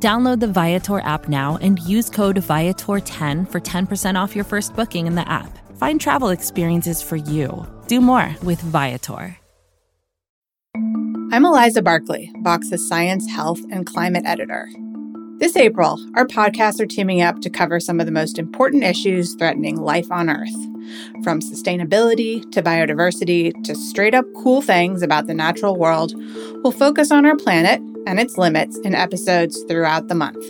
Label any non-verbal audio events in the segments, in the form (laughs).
Download the Viator app now and use code Viator10 for 10% off your first booking in the app. Find travel experiences for you. Do more with Viator. I'm Eliza Barclay, Vox's science, health, and climate editor. This April, our podcasts are teaming up to cover some of the most important issues threatening life on Earth. From sustainability to biodiversity to straight up cool things about the natural world, we'll focus on our planet and its limits in episodes throughout the month.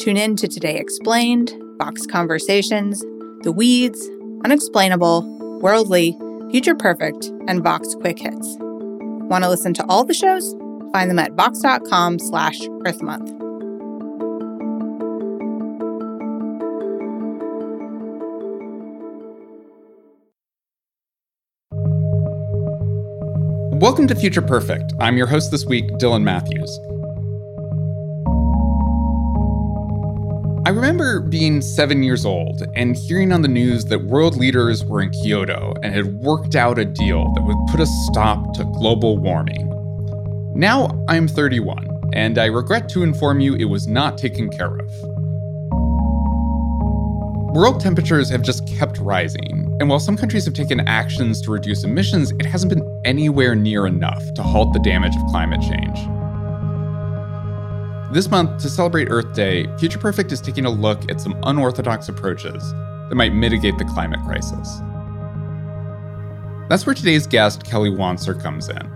Tune in to Today Explained, Vox Conversations, The Weeds, Unexplainable, Worldly, Future Perfect, and Vox Quick Hits. Want to listen to all the shows? Find them at vox.com slash earthmonth. Welcome to Future Perfect. I'm your host this week, Dylan Matthews. I remember being seven years old and hearing on the news that world leaders were in Kyoto and had worked out a deal that would put a stop to global warming. Now I'm 31, and I regret to inform you it was not taken care of. World temperatures have just kept rising, and while some countries have taken actions to reduce emissions, it hasn't been anywhere near enough to halt the damage of climate change. This month, to celebrate Earth Day, Future Perfect is taking a look at some unorthodox approaches that might mitigate the climate crisis. That's where today's guest, Kelly Wanser, comes in.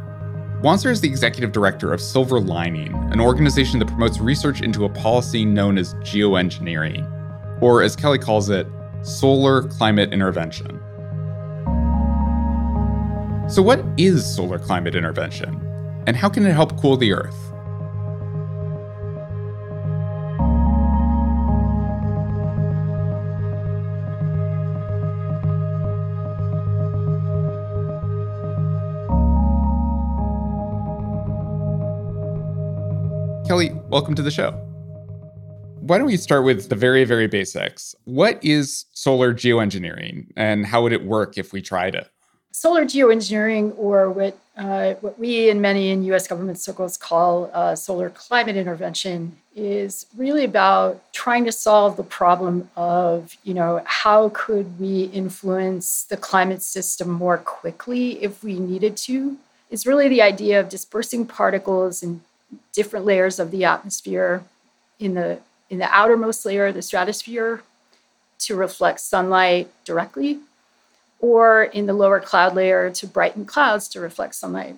Wanser is the executive director of SilverLining, an organization that promotes research into a policy known as geoengineering, or as Kelly calls it, solar climate intervention. So, what is solar climate intervention? And how can it help cool the Earth? Kelly, welcome to the show. Why don't we start with the very, very basics? What is solar geoengineering and how would it work if we tried it? Solar geoengineering, or what, uh, what we and many in US government circles call uh, solar climate intervention, is really about trying to solve the problem of, you know, how could we influence the climate system more quickly if we needed to? It's really the idea of dispersing particles in different layers of the atmosphere in the in the outermost layer of the stratosphere to reflect sunlight directly or in the lower cloud layer to brighten clouds to reflect sunlight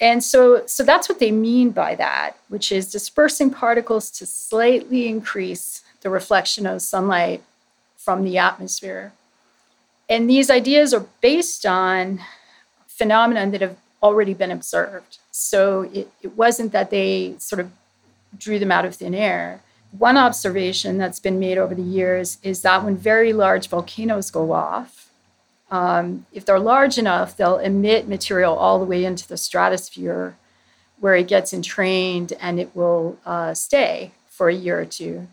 and so so that's what they mean by that which is dispersing particles to slightly increase the reflection of sunlight from the atmosphere and these ideas are based on phenomena that have already been observed. So it, it wasn't that they sort of drew them out of thin air. One observation that's been made over the years is that when very large volcanoes go off, um, if they're large enough, they'll emit material all the way into the stratosphere where it gets entrained and it will uh, stay for a year or two.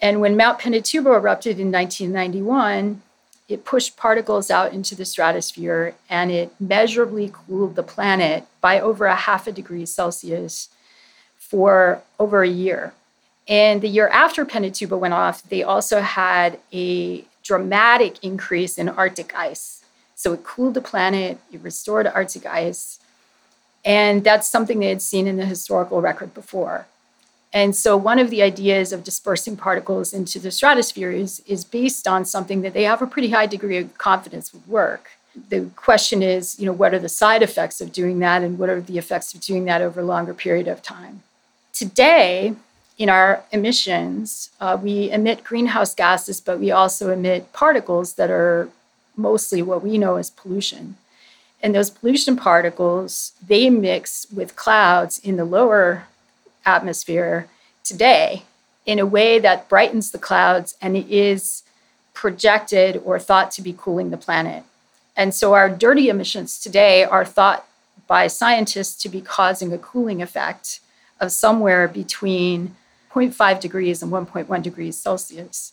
And when Mount Pinatubo erupted in 1991, it pushed particles out into the stratosphere and it measurably cooled the planet by over a half a degree Celsius for over a year. And the year after Pinatubo went off, they also had a dramatic increase in Arctic ice. So it cooled the planet, it restored Arctic ice. And that's something they had seen in the historical record before. And so, one of the ideas of dispersing particles into the stratosphere is, is based on something that they have a pretty high degree of confidence would work. The question is, you know, what are the side effects of doing that, and what are the effects of doing that over a longer period of time? Today, in our emissions, uh, we emit greenhouse gases, but we also emit particles that are mostly what we know as pollution. And those pollution particles, they mix with clouds in the lower atmosphere today in a way that brightens the clouds and is projected or thought to be cooling the planet. And so our dirty emissions today are thought by scientists to be causing a cooling effect of somewhere between 0.5 degrees and 1.1 degrees Celsius.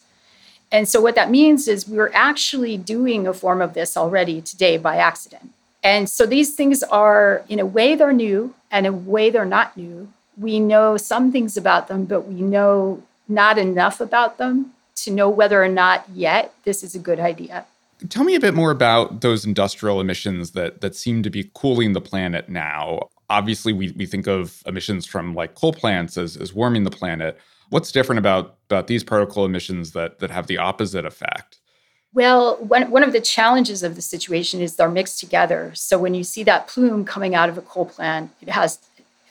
And so what that means is we're actually doing a form of this already today by accident. And so these things are, in a way, they're new, and in a way, they're not new. We know some things about them, but we know not enough about them to know whether or not yet this is a good idea. Tell me a bit more about those industrial emissions that that seem to be cooling the planet now. Obviously, we, we think of emissions from like coal plants as, as warming the planet. What's different about, about these particle emissions that, that have the opposite effect? Well, one, one of the challenges of the situation is they're mixed together. So when you see that plume coming out of a coal plant, it has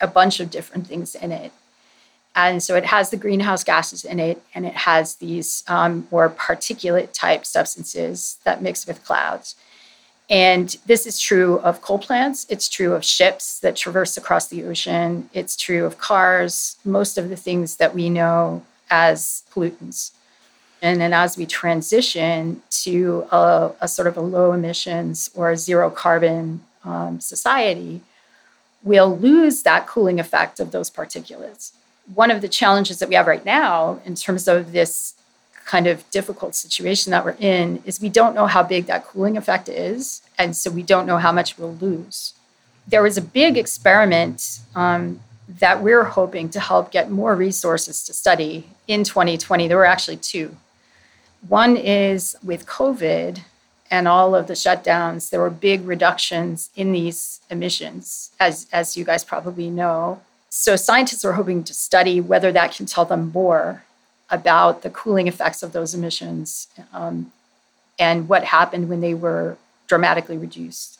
a bunch of different things in it. And so it has the greenhouse gases in it, and it has these um, more particulate type substances that mix with clouds. And this is true of coal plants. It's true of ships that traverse across the ocean. It's true of cars, most of the things that we know as pollutants. And then as we transition to a, a sort of a low emissions or zero carbon um, society, we'll lose that cooling effect of those particulates one of the challenges that we have right now in terms of this kind of difficult situation that we're in is we don't know how big that cooling effect is. And so we don't know how much we'll lose. There was a big experiment um, that we're hoping to help get more resources to study in 2020. There were actually two. One is with COVID and all of the shutdowns, there were big reductions in these emissions, as, as you guys probably know. So scientists are hoping to study whether that can tell them more about the cooling effects of those emissions um, and what happened when they were dramatically reduced.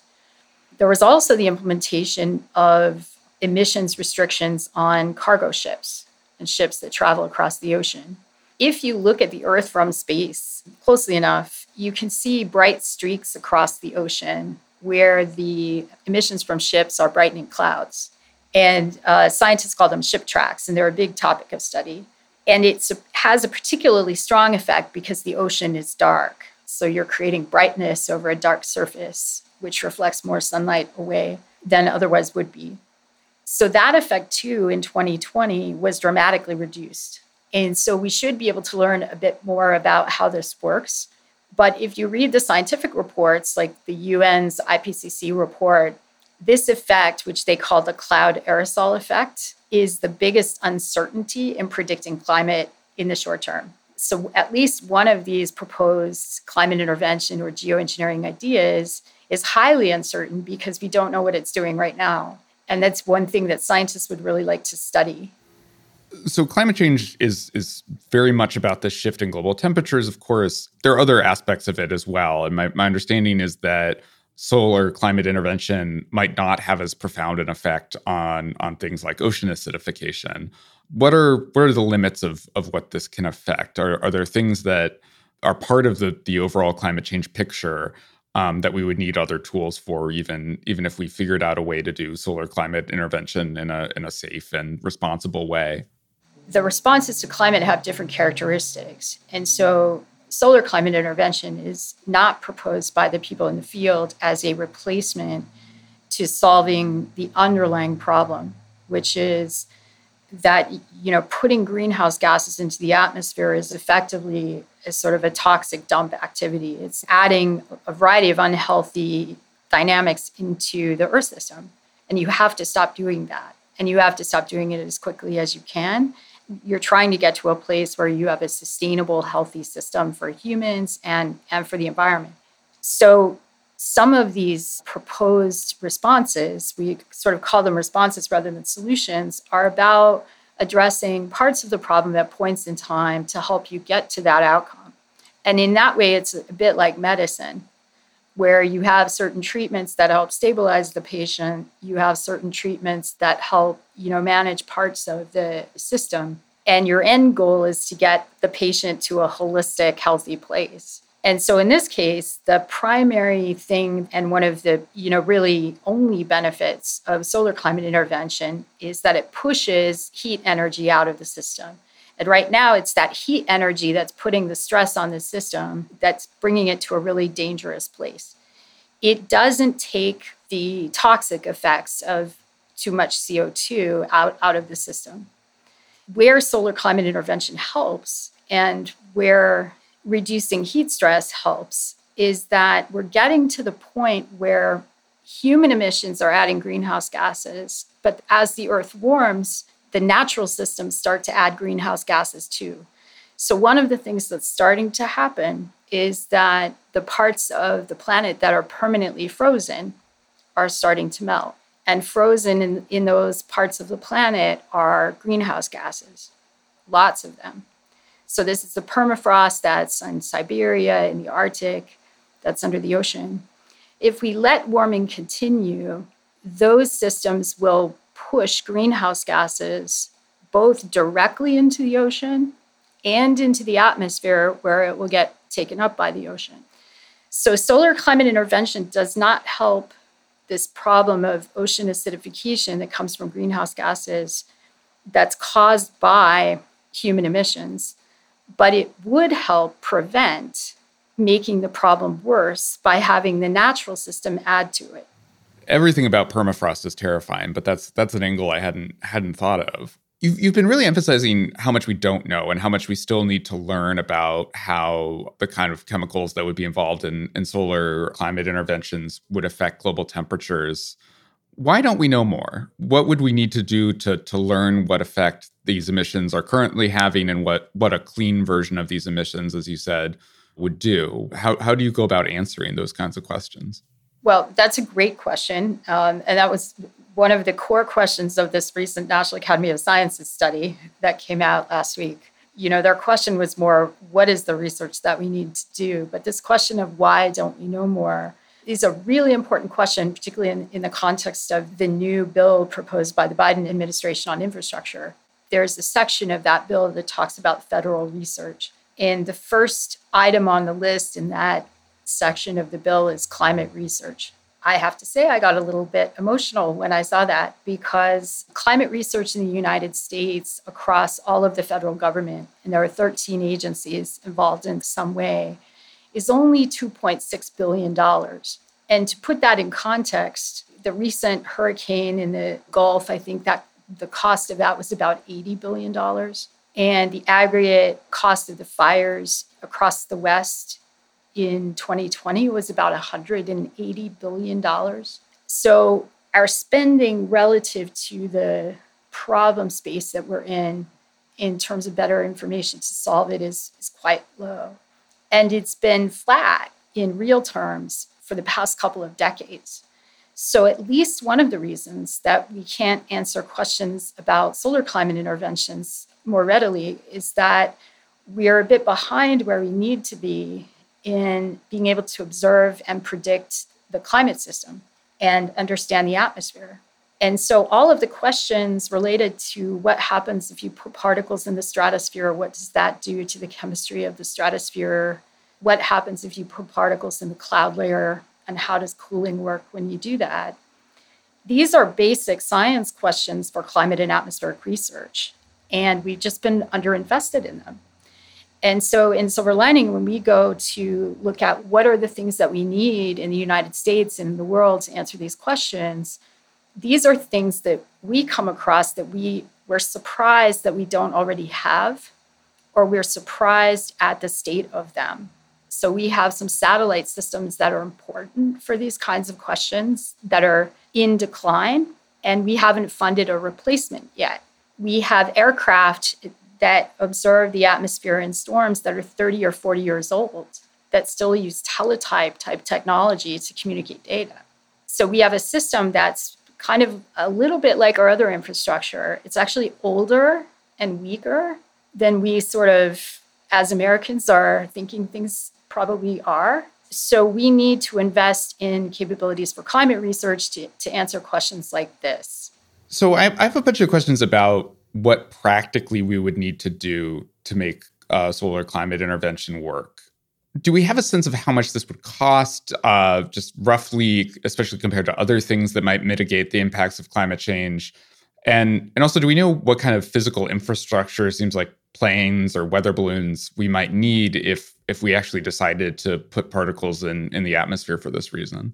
There was also the implementation of emissions restrictions on cargo ships and ships that travel across the ocean. If you look at the Earth from space closely enough, you can see bright streaks across the ocean where the emissions from ships are brightening clouds. And uh, scientists call them ship tracks, and they're a big topic of study. And it has a particularly strong effect because the ocean is dark. So you're creating brightness over a dark surface, which reflects more sunlight away than otherwise would be. So that effect, too, in 2020 was dramatically reduced. And so we should be able to learn a bit more about how this works. But if you read the scientific reports, like the UN's IPCC report, this effect, which they call the cloud aerosol effect, is the biggest uncertainty in predicting climate in the short term. So, at least one of these proposed climate intervention or geoengineering ideas is highly uncertain because we don't know what it's doing right now. And that's one thing that scientists would really like to study. So climate change is is very much about the shift in global temperatures. Of course, there are other aspects of it as well. And my, my understanding is that solar climate intervention might not have as profound an effect on on things like ocean acidification. What are what are the limits of of what this can affect? Are are there things that are part of the the overall climate change picture um, that we would need other tools for, even even if we figured out a way to do solar climate intervention in a in a safe and responsible way? The responses to climate have different characteristics, and so solar climate intervention is not proposed by the people in the field as a replacement to solving the underlying problem, which is that you know putting greenhouse gases into the atmosphere is effectively a sort of a toxic dump activity. It's adding a variety of unhealthy dynamics into the earth system. And you have to stop doing that. And you have to stop doing it as quickly as you can you're trying to get to a place where you have a sustainable, healthy system for humans and, and for the environment. So, some of these proposed responses, we sort of call them responses rather than solutions, are about addressing parts of the problem at points in time to help you get to that outcome. And in that way, it's a bit like medicine, where you have certain treatments that help stabilize the patient, you have certain treatments that help, you know, manage parts of the system and your end goal is to get the patient to a holistic, healthy place. And so in this case, the primary thing and one of the, you know, really only benefits of solar climate intervention is that it pushes heat energy out of the system. And right now, it's that heat energy that's putting the stress on the system that's bringing it to a really dangerous place. It doesn't take the toxic effects of too much CO2 out, out of the system. Where solar climate intervention helps and where reducing heat stress helps is that we're getting to the point where human emissions are adding greenhouse gases, but as the earth warms, the natural systems start to add greenhouse gases too. So, one of the things that's starting to happen is that the parts of the planet that are permanently frozen are starting to melt. And frozen in, in those parts of the planet are greenhouse gases, lots of them. So, this is the permafrost that's in Siberia, in the Arctic, that's under the ocean. If we let warming continue, those systems will push greenhouse gases both directly into the ocean and into the atmosphere where it will get taken up by the ocean. So, solar climate intervention does not help this problem of ocean acidification that comes from greenhouse gases that's caused by human emissions, but it would help prevent making the problem worse by having the natural system add to it. Everything about permafrost is terrifying, but that's that's an angle I hadn't hadn't thought of. You've, you've been really emphasizing how much we don't know and how much we still need to learn about how the kind of chemicals that would be involved in, in solar climate interventions would affect global temperatures. Why don't we know more? What would we need to do to, to learn what effect these emissions are currently having and what, what a clean version of these emissions, as you said, would do? How, how do you go about answering those kinds of questions? Well, that's a great question. Um, and that was one of the core questions of this recent National Academy of Sciences study that came out last week. You know, their question was more what is the research that we need to do? But this question of why don't we know more is a really important question, particularly in, in the context of the new bill proposed by the Biden administration on infrastructure. There's a section of that bill that talks about federal research. And the first item on the list in that section of the bill is climate research. I have to say, I got a little bit emotional when I saw that because climate research in the United States across all of the federal government, and there are 13 agencies involved in some way, is only $2.6 billion. And to put that in context, the recent hurricane in the Gulf, I think that the cost of that was about $80 billion. And the aggregate cost of the fires across the West in 2020 was about $180 billion. So our spending relative to the problem space that we're in, in terms of better information to solve it, is, is quite low. And it's been flat in real terms for the past couple of decades. So, at least one of the reasons that we can't answer questions about solar climate interventions more readily is that we are a bit behind where we need to be in being able to observe and predict the climate system and understand the atmosphere. And so, all of the questions related to what happens if you put particles in the stratosphere, what does that do to the chemistry of the stratosphere? What happens if you put particles in the cloud layer? And how does cooling work when you do that? These are basic science questions for climate and atmospheric research. And we've just been underinvested in them. And so in SilverLining, when we go to look at what are the things that we need in the United States and in the world to answer these questions, these are things that we come across that we we're surprised that we don't already have, or we're surprised at the state of them. So we have some satellite systems that are important for these kinds of questions that are in decline, and we haven't funded a replacement yet. We have aircraft that observe the atmosphere in storms that are 30 or 40 years old that still use teletype type technology to communicate data. So we have a system that's kind of a little bit like our other infrastructure. It's actually older and weaker than we sort of, as Americans, are thinking things probably are. So we need to invest in capabilities for climate research to, to answer questions like this. So I, I have a bunch of questions about what practically we would need to do to make uh, solar climate intervention work. Do we have a sense of how much this would cost, uh, just roughly, especially compared to other things that might mitigate the impacts of climate change? And and also, do we know what kind of physical infrastructure seems like planes or weather balloons we might need if if we actually decided to put particles in in the atmosphere for this reason?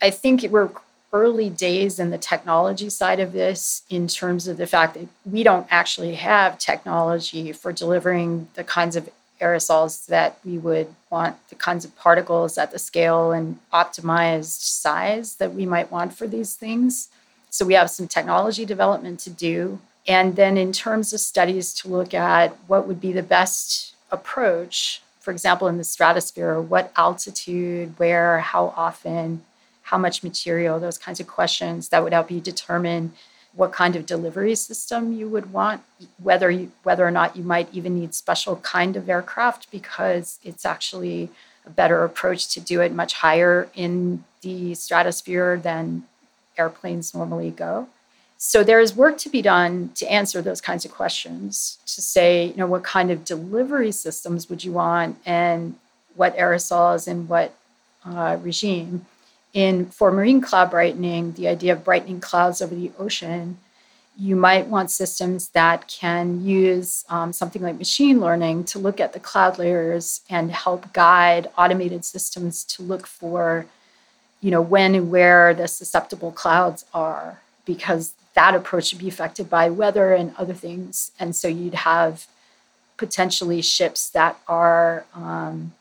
I think we're early days in the technology side of this in terms of the fact that we don't actually have technology for delivering the kinds of aerosols that we would want, the kinds of particles at the scale and optimized size that we might want for these things. So we have some technology development to do. And then in terms of studies to look at what would be the best approach, for example, in the stratosphere, what altitude, where, how often, how much material, those kinds of questions that would help you determine what kind of delivery system you would want, whether you, whether or not you might even need special kind of aircraft because it's actually a better approach to do it much higher in the stratosphere than airplanes normally go. So there is work to be done to answer those kinds of questions, to say, you know, what kind of delivery systems would you want and what aerosols and what uh, regime. In for marine cloud brightening, the idea of brightening clouds over the ocean, you might want systems that can use um, something like machine learning to look at the cloud layers and help guide automated systems to look for, you know, when and where the susceptible clouds are, because that approach would be affected by weather and other things, and so you'd have potentially ships that are um,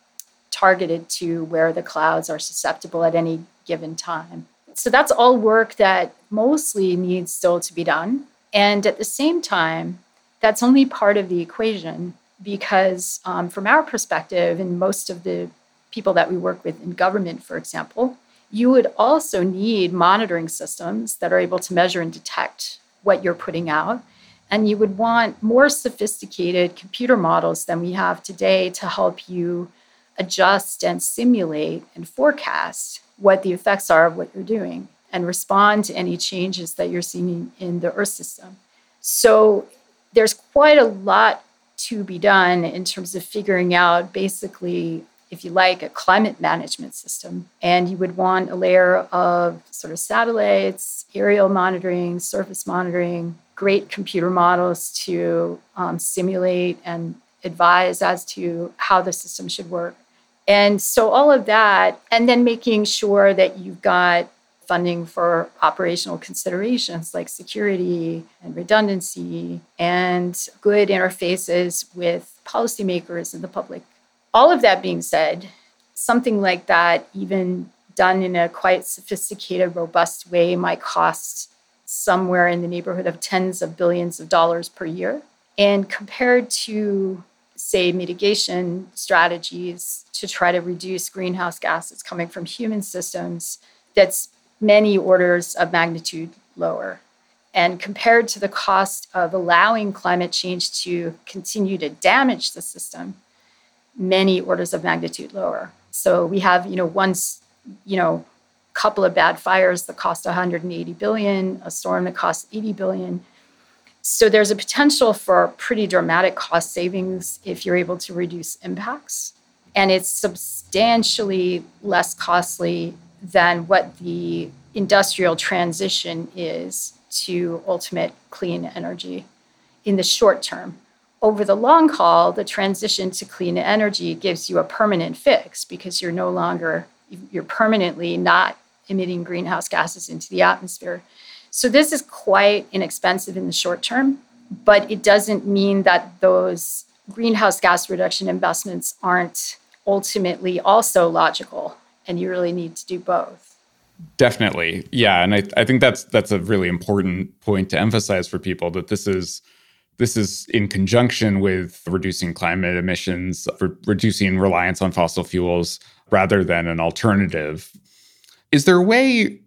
targeted to where the clouds are susceptible at any given time. So that's all work that mostly needs still to be done. And at the same time, that's only part of the equation because, um, from our perspective, and most of the people that we work with in government, for example, you would also need monitoring systems that are able to measure and detect what you're putting out. And you would want more sophisticated computer models than we have today to help you adjust and simulate and forecast what the effects are of what you're doing and respond to any changes that you're seeing in the Earth system. So there's quite a lot to be done in terms of figuring out basically, if you like, a climate management system. And you would want a layer of sort of satellites, aerial monitoring, surface monitoring, great computer models to um, simulate and advise as to how the system should work. And so all of that, and then making sure that you've got funding for operational considerations like security and redundancy and good interfaces with policymakers and the public. All of that being said, something like that, even done in a quite sophisticated, robust way, might cost somewhere in the neighborhood of tens of billions of dollars per year. And compared to say, mitigation strategies to try to reduce greenhouse gases coming from human systems that's many orders of magnitude lower. And compared to the cost of allowing climate change to continue to damage the system, many orders of magnitude lower. So we have, you know, once, you know, couple of bad fires that cost 180 billion, a storm that costs 80 billion. So there's a potential for pretty dramatic cost savings if you're able to reduce impacts. And it's substantially less costly than what the industrial transition is to ultimate clean energy in the short term. Over the long haul, the transition to clean energy gives you a permanent fix because you're no longer, you're permanently not emitting greenhouse gases into the atmosphere. So this is quite inexpensive in the short term, but it doesn't mean that those greenhouse gas reduction investments aren't ultimately also logical and you really need to do both. Definitely. Yeah, and I, I think that's that's a really important point to emphasize for people that this is this is in conjunction with reducing climate emissions, re- reducing reliance on fossil fuels rather than an alternative. Is there a way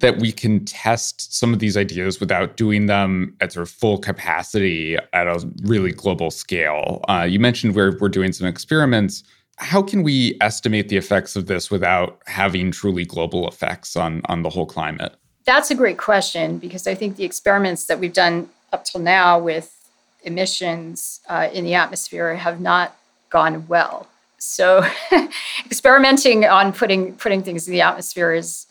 that we can test some of these ideas without doing them at sort of full capacity at a really global scale. Uh, you mentioned we're, we're doing some experiments. How can we estimate the effects of this without having truly global effects on, on the whole climate? That's a great question because I think the experiments that we've done up till now with emissions uh, in the atmosphere have not gone well. So, (laughs) experimenting on putting putting things in the atmosphere is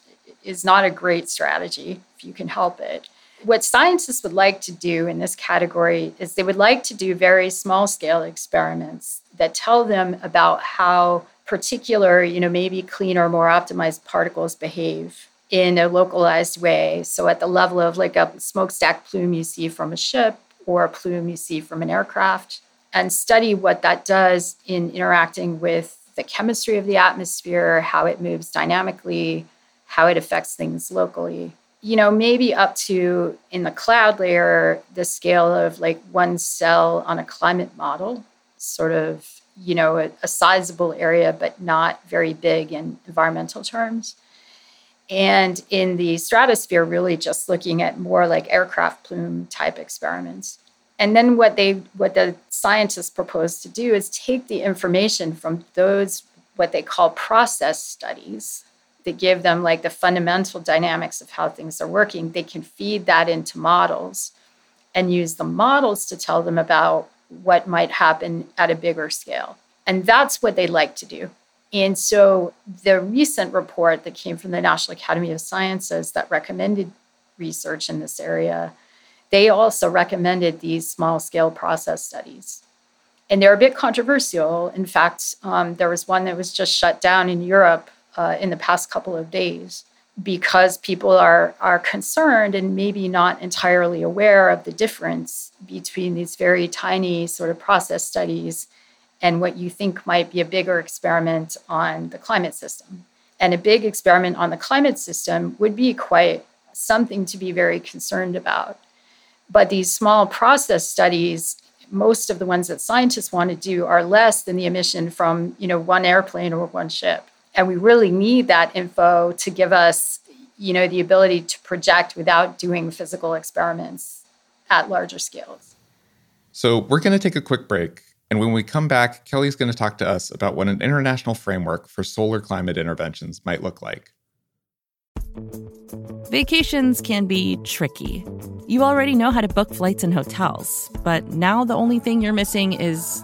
is not a great strategy if you can help it. what scientists would like to do in this category is they would like to do very small scale experiments that tell them about how particular, you know, maybe cleaner, more optimized particles behave in a localized way. So at the level of like a smokestack plume you see from a ship or a plume you see from an aircraft and study what that does in interacting with the chemistry of the atmosphere, how it moves dynamically, how it affects things locally. You know, maybe up to in the cloud layer, the scale of like one cell on a climate model, sort of, you know, a, a sizable area, but not very big in environmental terms. And in the stratosphere, really just looking at more like aircraft plume type experiments. And then what they what the scientists propose to do is take the information from those what they call process studies that give them like the fundamental dynamics of how things are working. They can feed that into models and use the models to tell them about what might happen at a bigger scale. And that's what they like to do. And so the recent report that came from the National Academy of Sciences that recommended research in this area they also recommended these small scale process studies. And they're a bit controversial. In fact, um, there was one that was just shut down in Europe uh, in the past couple of days because people are, are concerned and maybe not entirely aware of the difference between these very tiny sort of process studies and what you think might be a bigger experiment on the climate system. And a big experiment on the climate system would be quite something to be very concerned about. But these small process studies, most of the ones that scientists want to do are less than the emission from, you know, one airplane or one ship. And we really need that info to give us, you know, the ability to project without doing physical experiments at larger scales. So we're going to take a quick break. And when we come back, Kelly's going to talk to us about what an international framework for solar climate interventions might look like. Vacations can be tricky. You already know how to book flights and hotels, but now the only thing you're missing is,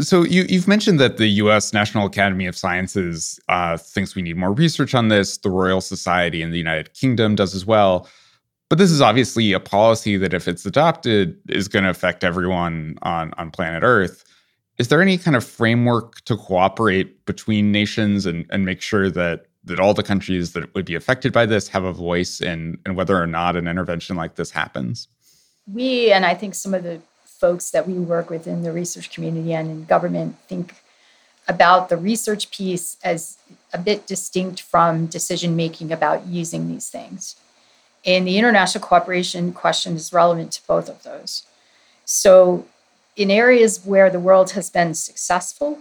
So you, have mentioned that the U.S. National Academy of Sciences uh, thinks we need more research on this. The Royal Society in the United Kingdom does as well. But this is obviously a policy that, if it's adopted, is going to affect everyone on, on planet Earth. Is there any kind of framework to cooperate between nations and, and make sure that that all the countries that would be affected by this have a voice in, in whether or not an intervention like this happens? We, and I think some of the folks that we work with in the research community and in government, think about the research piece as a bit distinct from decision making about using these things. And the international cooperation question is relevant to both of those. So, in areas where the world has been successful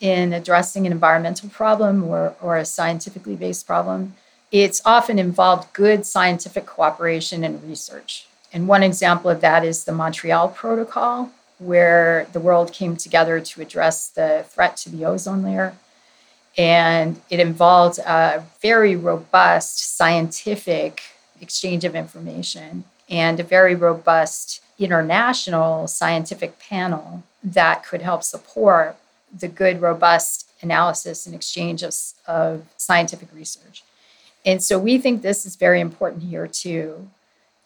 in addressing an environmental problem or, or a scientifically based problem, it's often involved good scientific cooperation and research. And one example of that is the Montreal Protocol, where the world came together to address the threat to the ozone layer. And it involved a very robust scientific exchange of information and a very robust international scientific panel that could help support the good, robust analysis and exchange of, of scientific research. And so we think this is very important here too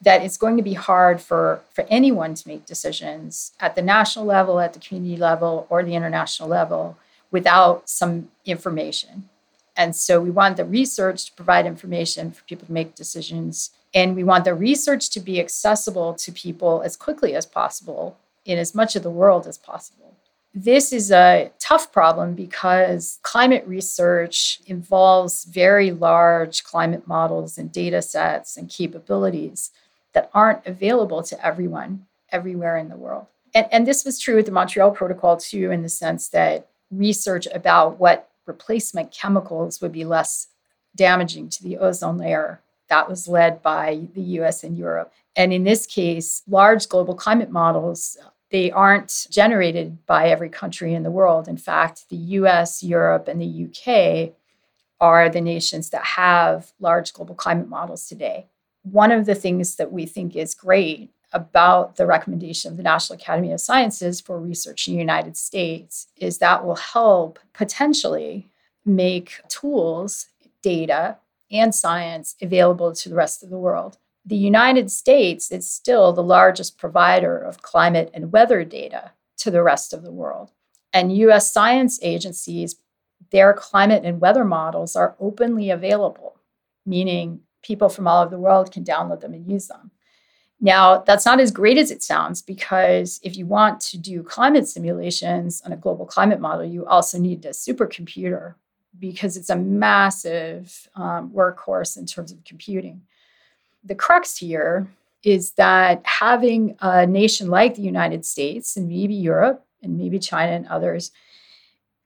that it's going to be hard for, for anyone to make decisions at the national level, at the community level, or the international level without some information. And so we want the research to provide information for people to make decisions. And we want the research to be accessible to people as quickly as possible in as much of the world as possible. This is a tough problem because climate research involves very large climate models and data sets and capabilities that aren't available to everyone everywhere in the world. And, and this was true with the Montreal Protocol, too, in the sense that research about what replacement chemicals would be less damaging to the ozone layer. That was led by the US and Europe. And in this case, large global climate models, they aren't generated by every country in the world. In fact, the US, Europe, and the UK are the nations that have large global climate models today. One of the things that we think is great about the recommendation of the National Academy of Sciences for research in the United States is that will help potentially make tools, data, and science available to the rest of the world. The United States is still the largest provider of climate and weather data to the rest of the world. And US science agencies, their climate and weather models are openly available, meaning people from all over the world can download them and use them. Now, that's not as great as it sounds because if you want to do climate simulations on a global climate model, you also need a supercomputer because it's a massive um, workhorse in terms of computing. The crux here is that having a nation like the United States and maybe Europe and maybe China and others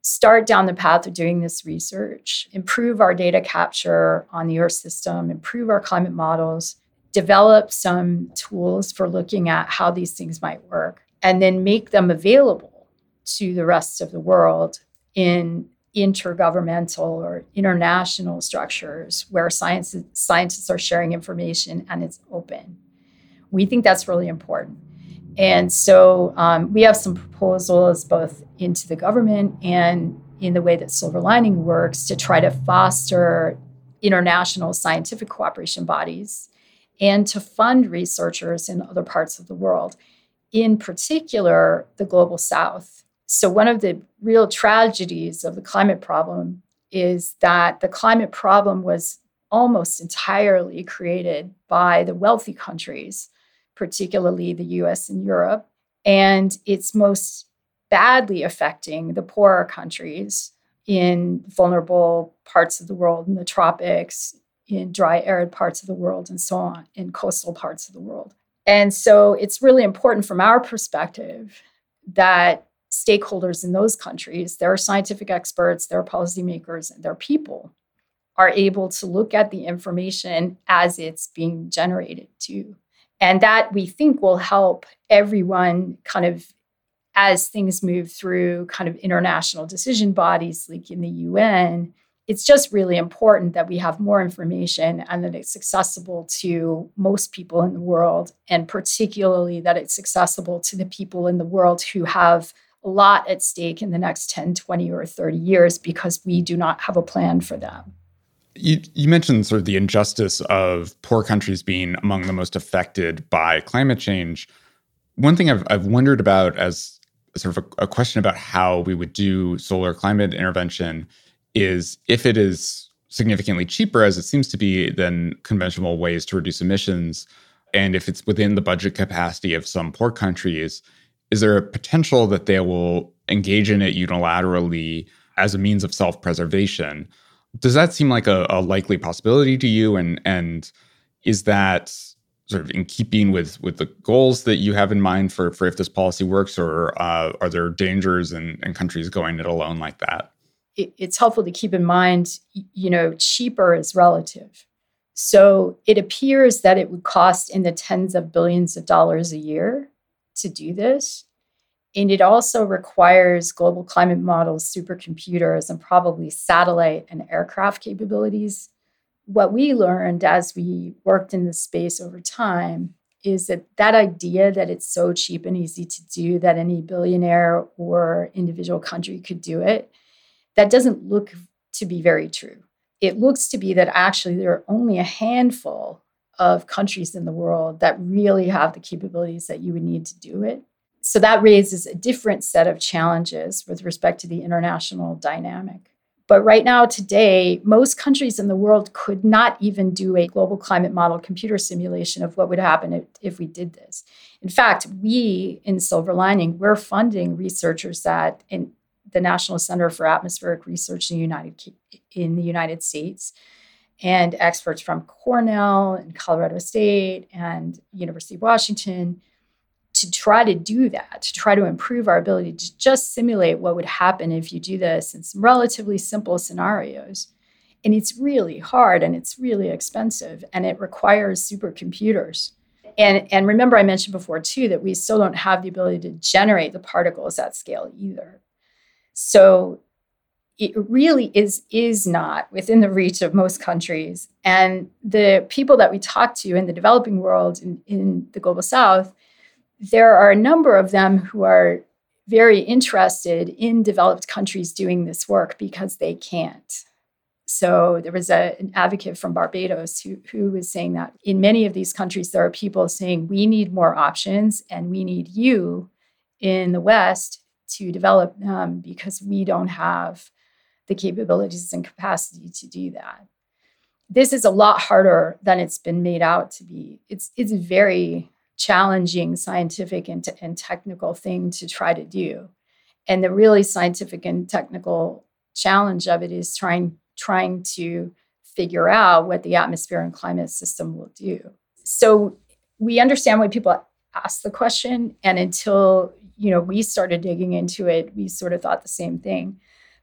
start down the path of doing this research, improve our data capture on the Earth system, improve our climate models develop some tools for looking at how these things might work, and then make them available to the rest of the world in intergovernmental or international structures where science, scientists are sharing information and it's open. We think that's really important. And so um, we have some proposals both into the government and in the way that SilverLining works to try to foster international scientific cooperation bodies and to fund researchers in other parts of the world, in particular, the global south. So, one of the real tragedies of the climate problem is that the climate problem was almost entirely created by the wealthy countries, particularly the US and Europe. And it's most badly affecting the poorer countries in vulnerable parts of the world, in the tropics, in dry, arid parts of the world, and so on, in coastal parts of the world. And so it's really important from our perspective that stakeholders in those countries, their scientific experts, their policymakers, and their people are able to look at the information as it's being generated too. And that we think will help everyone kind of as things move through kind of international decision bodies like in the UN it's just really important that we have more information and that it's accessible to most people in the world, and particularly that it's accessible to the people in the world who have a lot at stake in the next 10, 20, or 30 years because we do not have a plan for them. You, you mentioned sort of the injustice of poor countries being among the most affected by climate change. One thing I've, I've wondered about as sort of a, a question about how we would do solar climate intervention is if it is significantly cheaper, as it seems to be, than conventional ways to reduce emissions, and if it's within the budget capacity of some poor countries, is there a potential that they will engage in it unilaterally as a means of self-preservation? Does that seem like a, a likely possibility to you? And and is that sort of in keeping with with the goals that you have in mind for for if this policy works, or uh, are there dangers in, in countries going it alone like that? it, it's helpful to keep in mind, you know, cheaper is relative. So it appears that it would cost in the tens of billions of dollars a year to do this. And it also requires global climate models, supercomputers, and probably satellite and aircraft capabilities. What we learned as we worked in this space over time is that that idea that it's so cheap and easy to do that any billionaire or individual country could do it that doesn't look to be very true. It looks to be that actually there are only a handful of countries in the world that really have the capabilities that you would need to do it. So that raises a different set of challenges with respect to the international dynamic. But right now, today, most countries in the world could not even do a global climate model computer simulation of what would happen if, if we did this. In fact, we in SilverLining, we're funding researchers that in the National Center for Atmospheric Research in the United, in the United States and experts from Cornell and Colorado State and University of Washington to try to do that, to try to improve our ability to just simulate what would happen if you do this in some relatively simple scenarios. And it's really hard and it's really expensive and it requires supercomputers. And, and remember, I mentioned before too that we still don't have the ability to generate the particles at scale either. So it really is is not within the reach of most countries. And the people that we talk to in the developing world, in, in the global south, there are a number of them who are very interested in developed countries doing this work because they can't. So there was a, an advocate from Barbados who, who was saying that in many of these countries, there are people saying we need more options and we need you in the West to develop them because we don't have the capabilities and capacity to do that. This is a lot harder than it's been made out to be. It's it's very challenging scientific and, t- and technical thing to try to do. And the really scientific and technical challenge of it is trying trying to figure out what the atmosphere and climate system will do. So we understand why people ask the question and until you know we started digging into it we sort of thought the same thing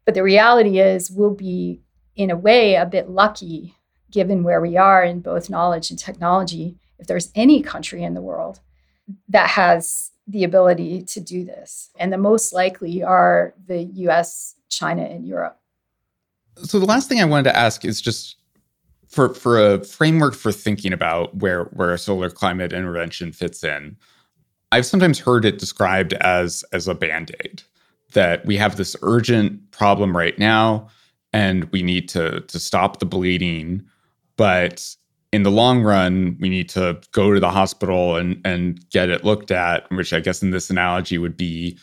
but the reality is, we'll be, in a way, a bit lucky given where we are in both knowledge and technology. If there's any country in the world that has the ability to do this, and the most likely are the US, China, and Europe. So, the last thing I wanted to ask is just for, for a framework for thinking about where, where solar climate intervention fits in. I've sometimes heard it described as, as a band aid that we have this urgent problem right now and we need to to stop the bleeding but in the long run we need to go to the hospital and and get it looked at which i guess in this analogy would be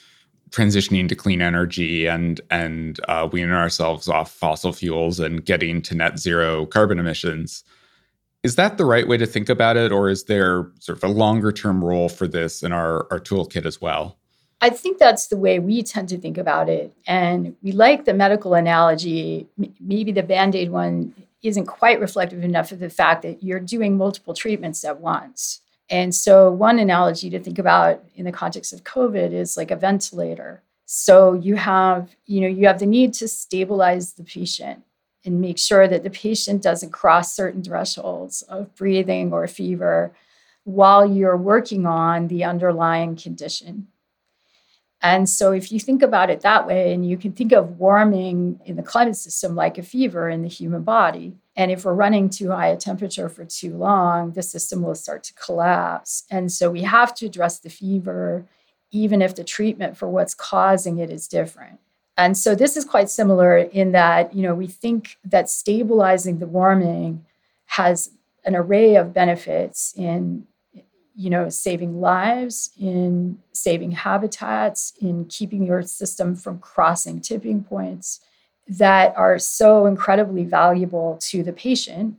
transitioning to clean energy and and uh, weaning ourselves off fossil fuels and getting to net zero carbon emissions is that the right way to think about it or is there sort of a longer term role for this in our, our toolkit as well I think that's the way we tend to think about it. And we like the medical analogy. Maybe the band aid one isn't quite reflective enough of the fact that you're doing multiple treatments at once. And so, one analogy to think about in the context of COVID is like a ventilator. So, you have, you know, you have the need to stabilize the patient and make sure that the patient doesn't cross certain thresholds of breathing or fever while you're working on the underlying condition. And so, if you think about it that way, and you can think of warming in the climate system like a fever in the human body, and if we're running too high a temperature for too long, the system will start to collapse. And so, we have to address the fever, even if the treatment for what's causing it is different. And so, this is quite similar in that, you know, we think that stabilizing the warming has an array of benefits in you know, saving lives, in saving habitats, in keeping your system from crossing tipping points that are so incredibly valuable to the patient,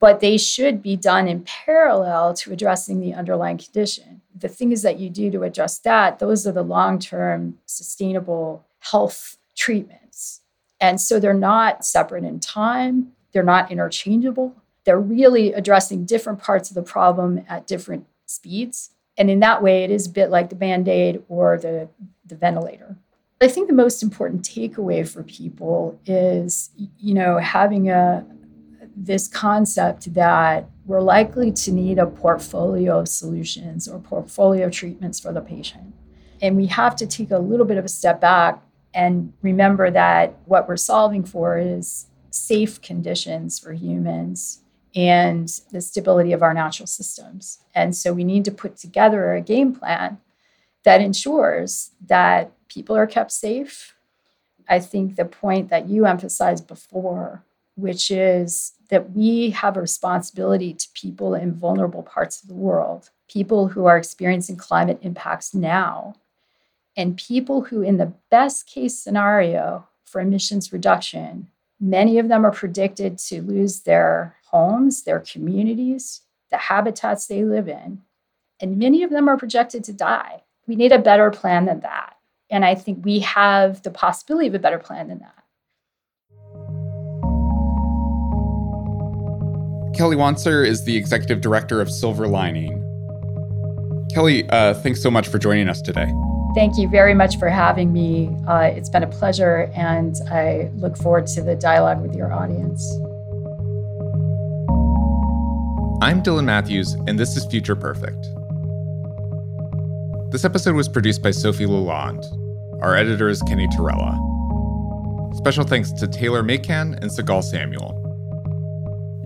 but they should be done in parallel to addressing the underlying condition. The things that you do to address that, those are the long term sustainable health treatments. And so they're not separate in time, they're not interchangeable. They're really addressing different parts of the problem at different speeds. And in that way, it is a bit like the band aid or the, the ventilator. I think the most important takeaway for people is, you know, having a this concept that we're likely to need a portfolio of solutions or portfolio treatments for the patient. And we have to take a little bit of a step back and remember that what we're solving for is safe conditions for humans and the stability of our natural systems. And so we need to put together a game plan that ensures that people are kept safe. I think the point that you emphasized before, which is that we have a responsibility to people in vulnerable parts of the world, people who are experiencing climate impacts now, and people who, in the best case scenario for emissions reduction, Many of them are predicted to lose their homes, their communities, the habitats they live in, and many of them are projected to die. We need a better plan than that. And I think we have the possibility of a better plan than that. Kelly Wanser is the executive director of SilverLining. Kelly, uh, thanks so much for joining us today. Thank you very much for having me. Uh, it's been a pleasure, and I look forward to the dialogue with your audience. I'm Dylan Matthews, and this is Future Perfect. This episode was produced by Sofi LaLonde. Our editor is Kenny Torella. Special thanks to Taylor Macan and Sigal Samuel.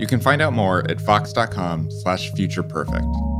You can find out more at vox.com slash futureperfect.